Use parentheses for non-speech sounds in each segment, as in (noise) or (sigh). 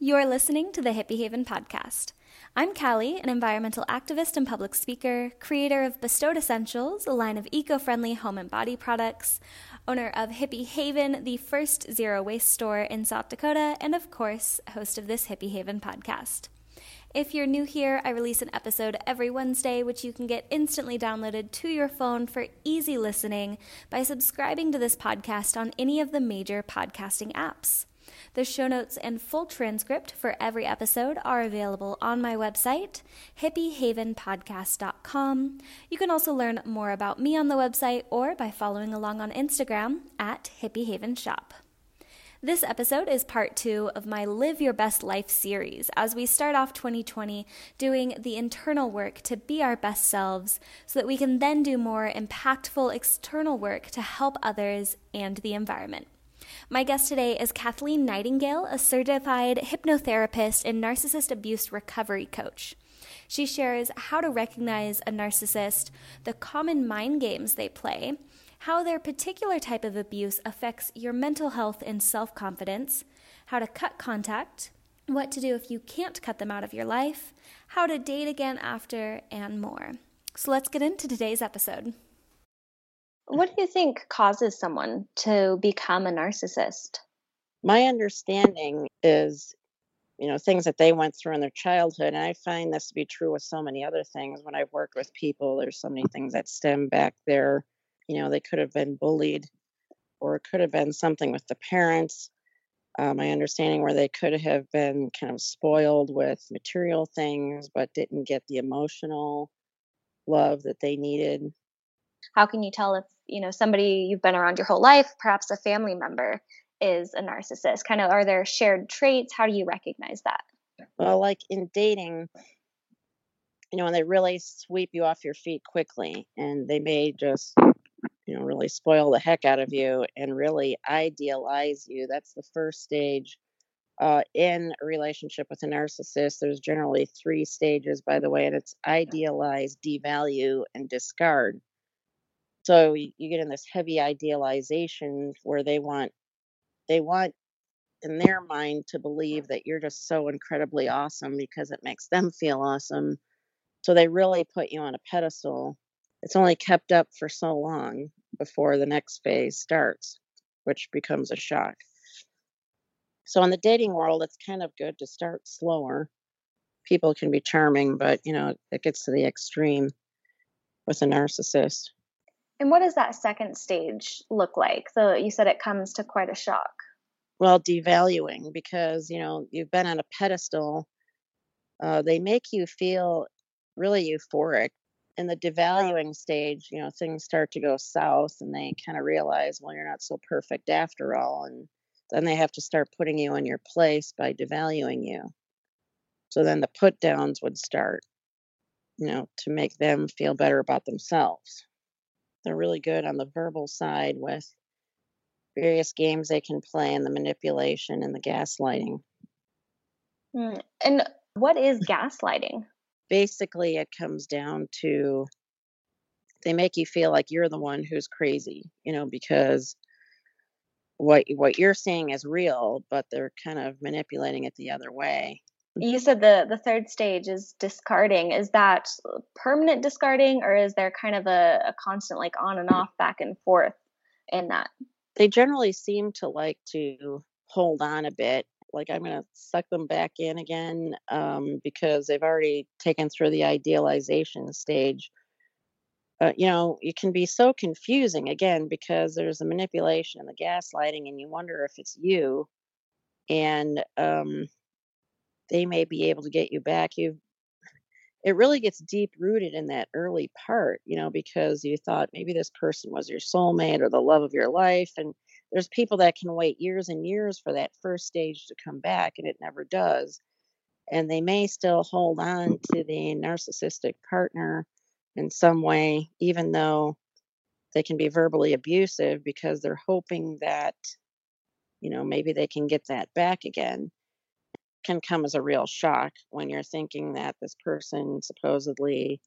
You're listening to the Hippie Haven podcast. I'm Callie, an environmental activist and public speaker, creator of Bestowed Essentials, a line of eco friendly home and body products, owner of Hippie Haven, the first zero waste store in South Dakota, and of course, host of this Hippie Haven podcast. If you're new here, I release an episode every Wednesday, which you can get instantly downloaded to your phone for easy listening by subscribing to this podcast on any of the major podcasting apps. The show notes and full transcript for every episode are available on my website, hippiehavenpodcast.com. You can also learn more about me on the website or by following along on Instagram at hippiehavenshop. This episode is part two of my Live Your Best Life series as we start off 2020 doing the internal work to be our best selves so that we can then do more impactful external work to help others and the environment. My guest today is Kathleen Nightingale, a certified hypnotherapist and narcissist abuse recovery coach. She shares how to recognize a narcissist, the common mind games they play, how their particular type of abuse affects your mental health and self confidence, how to cut contact, what to do if you can't cut them out of your life, how to date again after, and more. So let's get into today's episode. What do you think causes someone to become a narcissist? My understanding is, you know, things that they went through in their childhood. And I find this to be true with so many other things. When I've worked with people, there's so many things that stem back there. You know, they could have been bullied, or it could have been something with the parents. Uh, my understanding where they could have been kind of spoiled with material things, but didn't get the emotional love that they needed how can you tell if you know somebody you've been around your whole life perhaps a family member is a narcissist? Kind of are there shared traits? How do you recognize that? Well like in dating you know when they really sweep you off your feet quickly and they may just you know really spoil the heck out of you and really idealize you. That's the first stage uh, in a relationship with a narcissist. There's generally three stages by the way and it's idealize devalue and discard so you, get in this heavy idealization where they want they want in their mind to believe that you're just so incredibly awesome because it makes them feel awesome. So they really put you on a pedestal. It's only kept up for so long before the next phase starts, which becomes a shock. So in the dating world, it's kind of good to start slower. People can be charming, but you know, it gets to the extreme with a narcissist. And what does that second stage look like? So you said it comes to quite a shock. Well, devaluing because you know you've been on a pedestal. Uh, they make you feel really euphoric. In the devaluing stage, you know things start to go south, and they kind of realize, well, you're not so perfect after all, and then they have to start putting you in your place by devaluing you. So then the put downs would start, you know, to make them feel better about themselves. They're really good on the verbal side with various games they can play and the manipulation and the gaslighting. Mm. And what is gaslighting? Basically, it comes down to they make you feel like you're the one who's crazy, you know, because what what you're seeing is real, but they're kind of manipulating it the other way you said the the third stage is discarding. Is that permanent discarding or is there kind of a, a constant like on and off back and forth in that? They generally seem to like to hold on a bit. Like i'm going to suck them back in again um, because they've already taken through the idealization stage. Uh, you know it can be so confusing again because there's the manipulation and the gaslighting and you wonder if it's you. And um, they may be able to get you back. You it really gets deep rooted in that early part, you know, because you thought maybe this person was your soulmate or the love of your life. And there's people that can wait years and years for that first stage to come back, and it never does. And they may still hold on to the narcissistic partner in some way, even though they can be verbally abusive because they're hoping that, you know, maybe they can get that back again can come as a real shock when you're thinking that this person supposedly,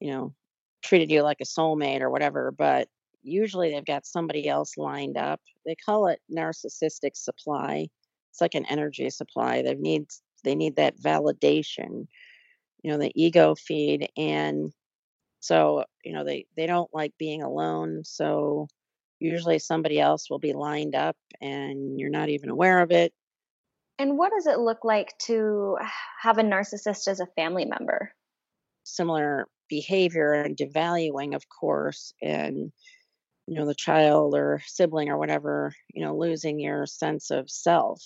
you know, treated you like a soulmate or whatever, but usually they've got somebody else lined up. They call it narcissistic supply. it's like an energy supply. They need they need that validation, you know, the ego feed, and so you know they they don't like being alone. So usually somebody else will be lined up, and you're not even aware of it. And what does it look like to have a narcissist as a family member? Similar behavior and devaluing, of course, and you know the child or sibling or whatever you know losing your sense of self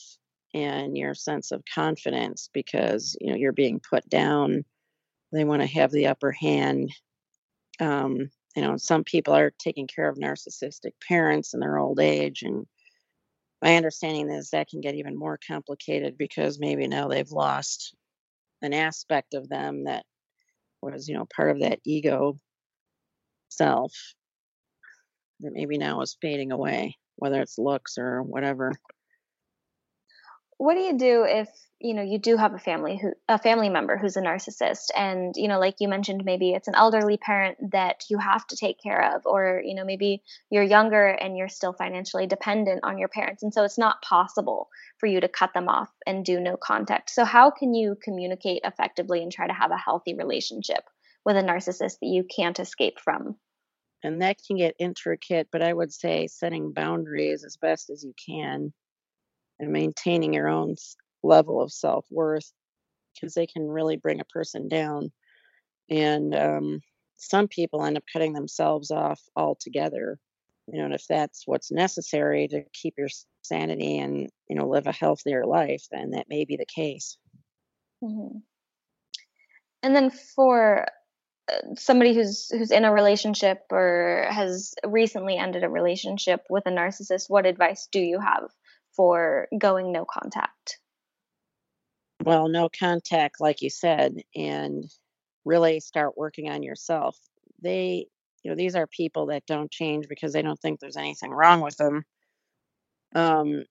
and your sense of confidence because you know you're being put down they want to have the upper hand um, you know some people are taking care of narcissistic parents in their old age and my understanding is that can get even more complicated because maybe now they've lost an aspect of them that was you know part of that ego self that maybe now is fading away, whether it's looks or whatever. What do you do if you know you do have a family who a family member who's a narcissist. And you know like you mentioned maybe it's an elderly parent that you have to take care of or you know maybe you're younger and you're still financially dependent on your parents. And so it's not possible for you to cut them off and do no contact. So how can you communicate effectively and try to have a healthy relationship with a narcissist that you can't escape from? And that can get intricate but i would say setting boundaries as best as you can and maintaining your own level of self-worth because they can really bring a person down and um, some people end up cutting themselves off altogether you know and if that's what's necessary to keep your sanity and you know live a healthier life then that may be the case mm-hmm. and then for somebody who's who's in a relationship or has recently ended a relationship with a narcissist what advice do you have for going no contact well no contact like you said and really start working on yourself. They you know these are people that don't change because they don't think there's anything wrong with them. Um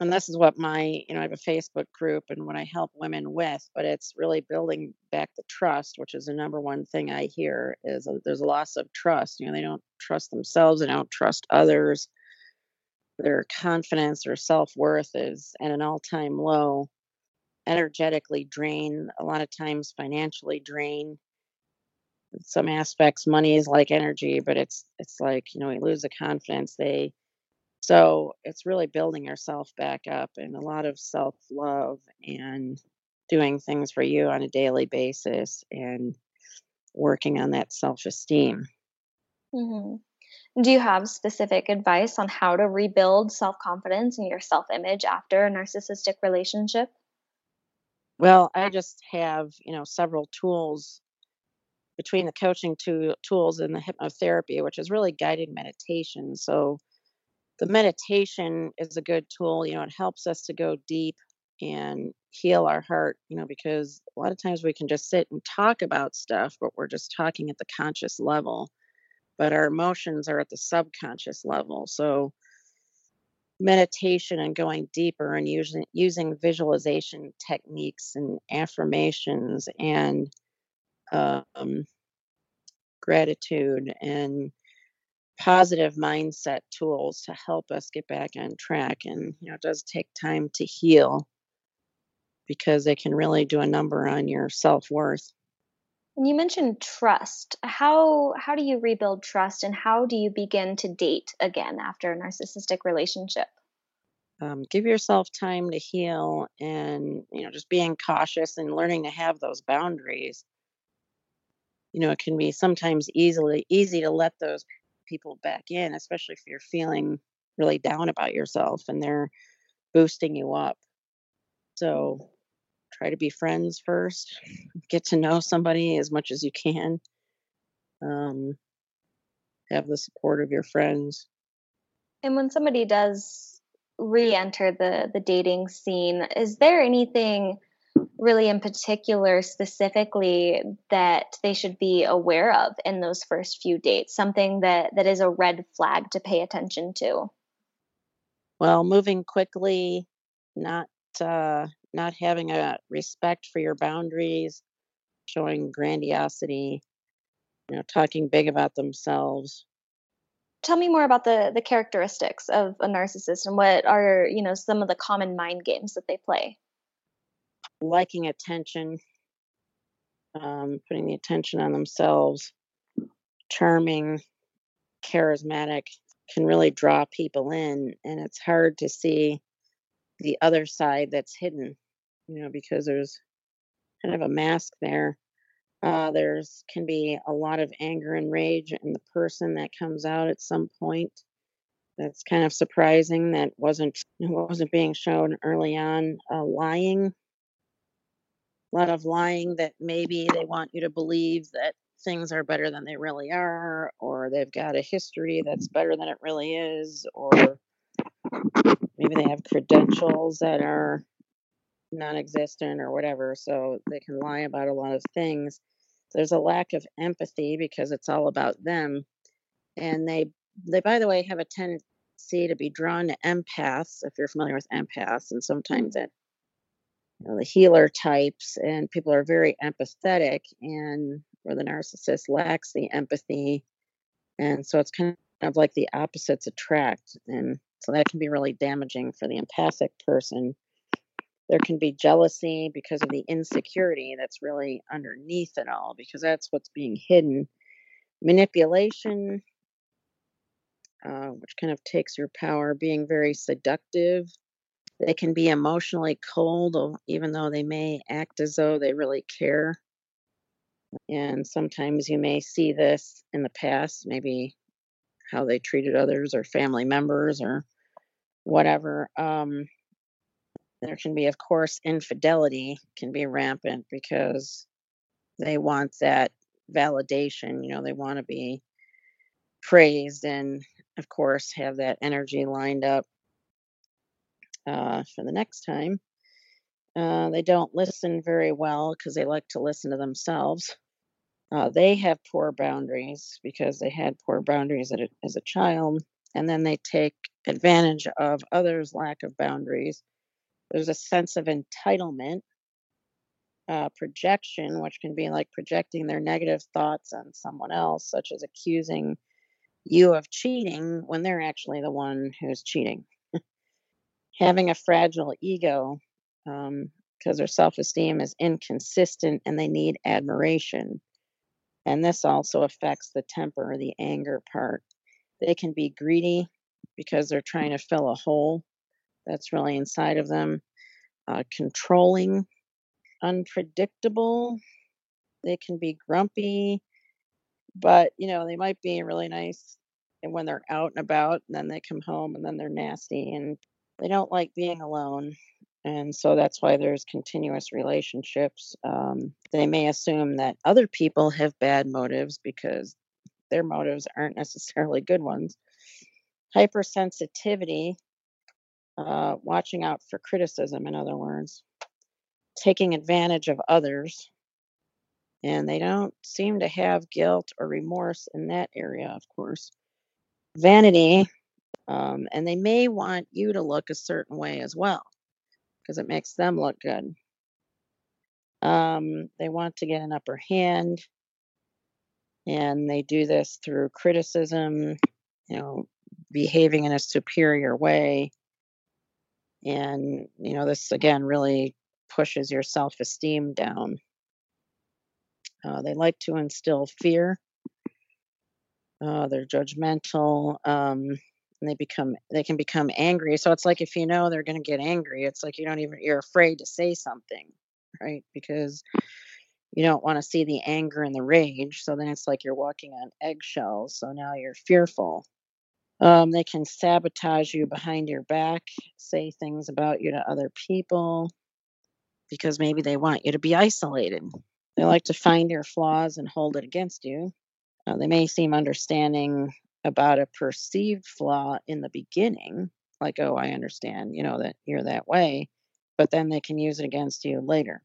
and this is what my you know i have a facebook group and what i help women with but it's really building back the trust which is the number one thing i hear is a, there's a loss of trust you know they don't trust themselves they don't trust others. Their confidence or self-worth is at an all-time low energetically drained a lot of times financially drained in some aspects money is like energy but it's it's like you know we lose the confidence they so it's really building yourself back up and a lot of self love and doing things for you on a daily basis and working on that self esteem. Mm-hmm. Do you have specific advice on how to rebuild self confidence and your self image after a narcissistic relationship? Well, I just have, you know, several tools between the coaching to, tools and the hypnotherapy, which is really guided meditation. So the meditation is a good tool. You know, it helps us to go deep and heal our heart, you know, because a lot of times we can just sit and talk about stuff, but we're just talking at the conscious level. But our emotions are at the subconscious level. So meditation and going deeper and using using visualization techniques and affirmations and um, gratitude and positive mindset tools to help us get back on track. And, you know, it does take time to heal because they can really do a number on your self worth. And you mentioned trust. How how do you rebuild trust and how do you begin to date again after a narcissistic relationship? Um, give yourself time to heal and you know just being cautious and learning to have those boundaries you know it can be sometimes easily easy to let those people back in, especially if you're feeling really down about yourself and they're boosting you up. So try to be friends first, get to know somebody as much as you can. Um, have the support of your friends. And when somebody does re-enter the the dating scene, is there anything really in particular specifically that they should be aware of in those first few dates something that that is a red flag to pay attention to well moving quickly not uh not having a respect for your boundaries showing grandiosity you know talking big about themselves. Tell me more about the the characteristics of a narcissist and what are you know some of the common mind games that they play? Liking attention um, putting the attention on themselves. Charming charismatic can really draw people in and it's hard to see the other side that's hidden you know because there's kind of a mask there uh, there's can be a lot of anger and rage in the person that comes out at some point. That's kind of surprising. That wasn't (laughs) wasn't being shown early on. Uh, lying, a lot of lying that maybe they want you to believe that things are better than they really are, or they've got a history that's better than it really is, or maybe they have credentials that are non-existent or whatever so they can lie about a lot of things there's a lack of empathy because it's all about them. And they, they, by the way, have a tendency to be drawn to empaths, if you're familiar with empaths, and sometimes mm-hmm. it, you know, the healer types, and people are very empathetic, and where the narcissist lacks the empathy. And so it's kind of like the opposites attract. And so that can be really damaging for the empathic person there can be jealousy because of the insecurity that's really underneath it all, because that's what's being hidden. Manipulation, uh, which kind of takes your power, being very seductive. They can be emotionally cold, even though they may act as though they really care. And sometimes you may see this in the past, maybe how they treated others or family members or whatever. Um, there can be, of course, infidelity can be rampant because they want that validation. You know, they want to be praised and, of course, have that energy lined up uh, for the next time. Uh, they don't listen very well because they like to listen to themselves. Uh, they have poor boundaries because they had poor boundaries a, as a child, and then they take advantage of others' lack of boundaries there's a sense of entitlement, uh, projection, which can be like projecting their negative thoughts on someone else, such as accusing you of cheating when they're actually the one who's cheating. Having a fragile ego because um, their self esteem is inconsistent and they need admiration. And this also affects the temper, the anger part. They can be greedy because they're trying to fill a hole that's really inside of them. Uh, controlling, unpredictable. They can be grumpy, but you know they might be really nice when they're out and about and then they come home and then they're nasty and they don't like being alone and so that's why there's continuous relationships um, they may assume that other people have bad motives because their motives aren't necessarily good ones hypersensitivity uh, watching out for criticism, in other words, taking advantage of others. And they don't seem to have guilt or remorse in that area, of course. Vanity, um, and they may want you to look a certain way as well because it makes them look good. Um, they want to get an upper hand, and they do this through criticism, you know, behaving in a superior way, and, you know, this again really pushes your self esteem down. Uh, they like to instill fear. Uh, they're judgmental. Um, and they become they can become angry. So it's like if you know they're going to get angry, it's like you don't even you're afraid to say something, right? Because you don't want to see the anger and the rage. So then it's like you're walking on eggshells. So now you're fearful. Um, they can sabotage you behind your back, say things about you to other people because maybe they want you to be isolated. They like to find your flaws and hold it against you. Uh, they may seem understanding about a perceived flaw in the beginning, like, oh, I understand, you know, that you're that way, but then they can use it against you later.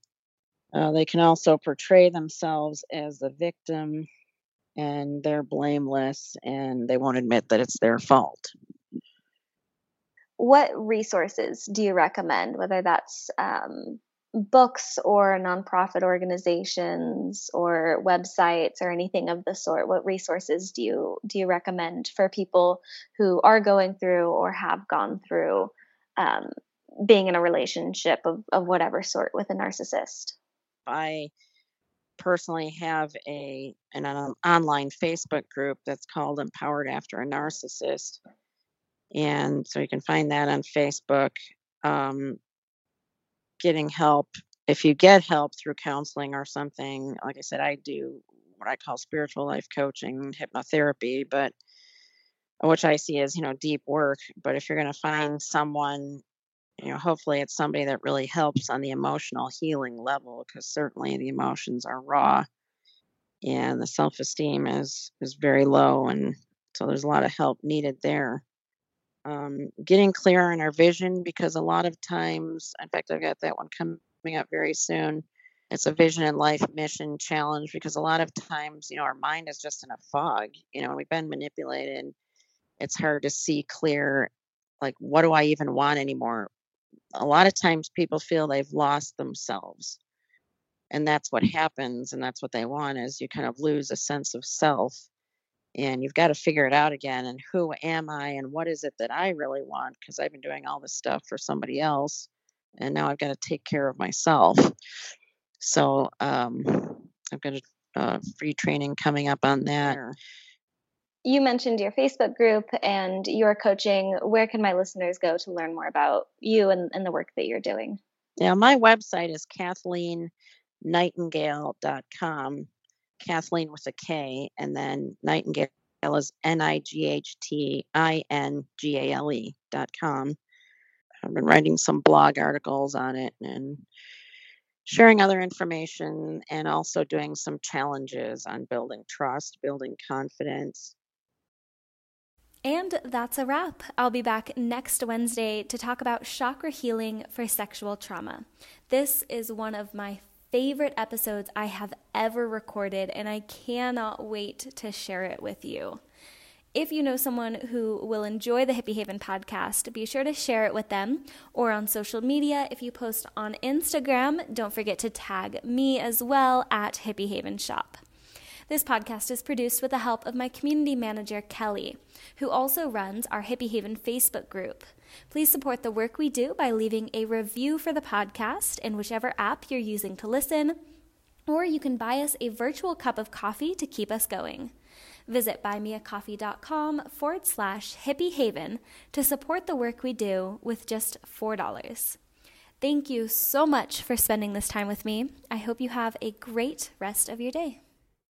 Uh, they can also portray themselves as the victim and they're blameless and they won't admit that it's their fault. What resources do you recommend, whether that's um, books or nonprofit organizations or websites or anything of the sort what resources do you do you recommend for people who are going through or have gone through um, being in a relationship of, of whatever sort with a narcissist i personally have a an, an online facebook group that's called empowered after a narcissist. And so you can find that on facebook um, getting help. If you get help through counseling or something like i said i do what i call spiritual life coaching hypnotherapy but which i see as you know deep work. But if you're going to find someone you know hopefully it's somebody that really helps on the emotional healing level because certainly the emotions are raw and the self-esteem is is very low and so there's a lot of help needed there um, getting clear on our vision because a lot of times, in fact, I've got that one coming up very soon. It's a vision and life mission challenge because a lot of times, you know, our mind is just in a fog. You know, we've been manipulated. It's hard to see clear, like, what do I even want anymore? A lot of times people feel they've lost themselves. And that's what happens. And that's what they want is you kind of lose a sense of self and you've got to figure it out again and who am i and what is it that i really want because i've been doing all this stuff for somebody else and now i've got to take care of myself so um, i've got a uh, free training coming up on that you mentioned your facebook group and your coaching where can my listeners go to learn more about you and, and the work that you're doing yeah my website is kathleen nightingale.com Kathleen with a K, and then Nightingale is N I G H T I N G A L E dot com. I've been writing some blog articles on it and sharing other information and also doing some challenges on building trust, building confidence. And that's a wrap. I'll be back next Wednesday to talk about chakra healing for sexual trauma. This is one of my favorite episodes I have ever recorded, and I cannot wait to share it with you. If you know someone who will enjoy the Hippie Haven podcast, be sure to share it with them or on social media. If you post on Instagram, don't forget to tag me as well at Hippie Haven Shop. This podcast is produced with the help of my community manager, Kelly, who also runs our Hippie Haven Facebook group. Please support the work we do by leaving a review for the podcast in whichever app you're using to listen, or you can buy us a virtual cup of coffee to keep us going. Visit buymeacoffee.com forward slash hippie haven to support the work we do with just $4. Thank you so much for spending this time with me. I hope you have a great rest of your day.